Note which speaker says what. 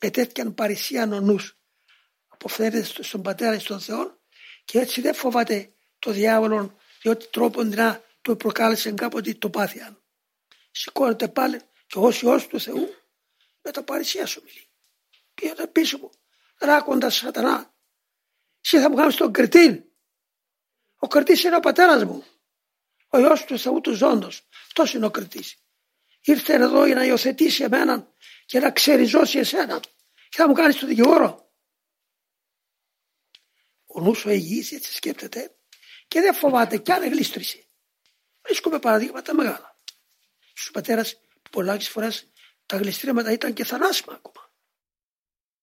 Speaker 1: με τέτοιαν παρησία ο νους αποφέρεται στον Πατέρα και στον Θεό και έτσι δεν φοβάται το διάβολο διότι τρόπον να του προκάλεσε κάποτε το πάθιαν. Σηκώνεται πάλι και ως Υιός του Θεού με τα παρησία σου μιλεί. Πήγαινε πίσω μου ράκοντας σατανά. Εσύ θα μου κάνεις τον κριτή. Ο κριτής είναι ο πατέρας μου. Ο Υιός του Θεού του ζώντος. Αυτός είναι ο κριτής. Ήρθε εδώ για να υιοθετήσει εμένα και να ξεριζώσει εσένα. Και θα μου κάνεις τον δικηγόρο. Ο νους ο υγιής έτσι σκέπτεται και δεν φοβάται κι αν γλίστρησε. Βρίσκουμε παραδείγματα μεγάλα. Στους πατέρας πολλές φορές τα γλιστρήματα ήταν και θανάσιμα ακόμα.